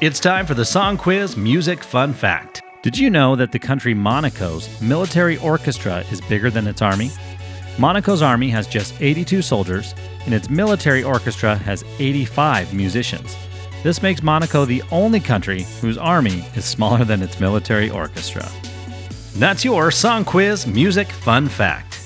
It's time for the Song Quiz Music Fun Fact. Did you know that the country Monaco's military orchestra is bigger than its army? Monaco's army has just 82 soldiers, and its military orchestra has 85 musicians. This makes Monaco the only country whose army is smaller than its military orchestra. That's your Song Quiz Music Fun Fact.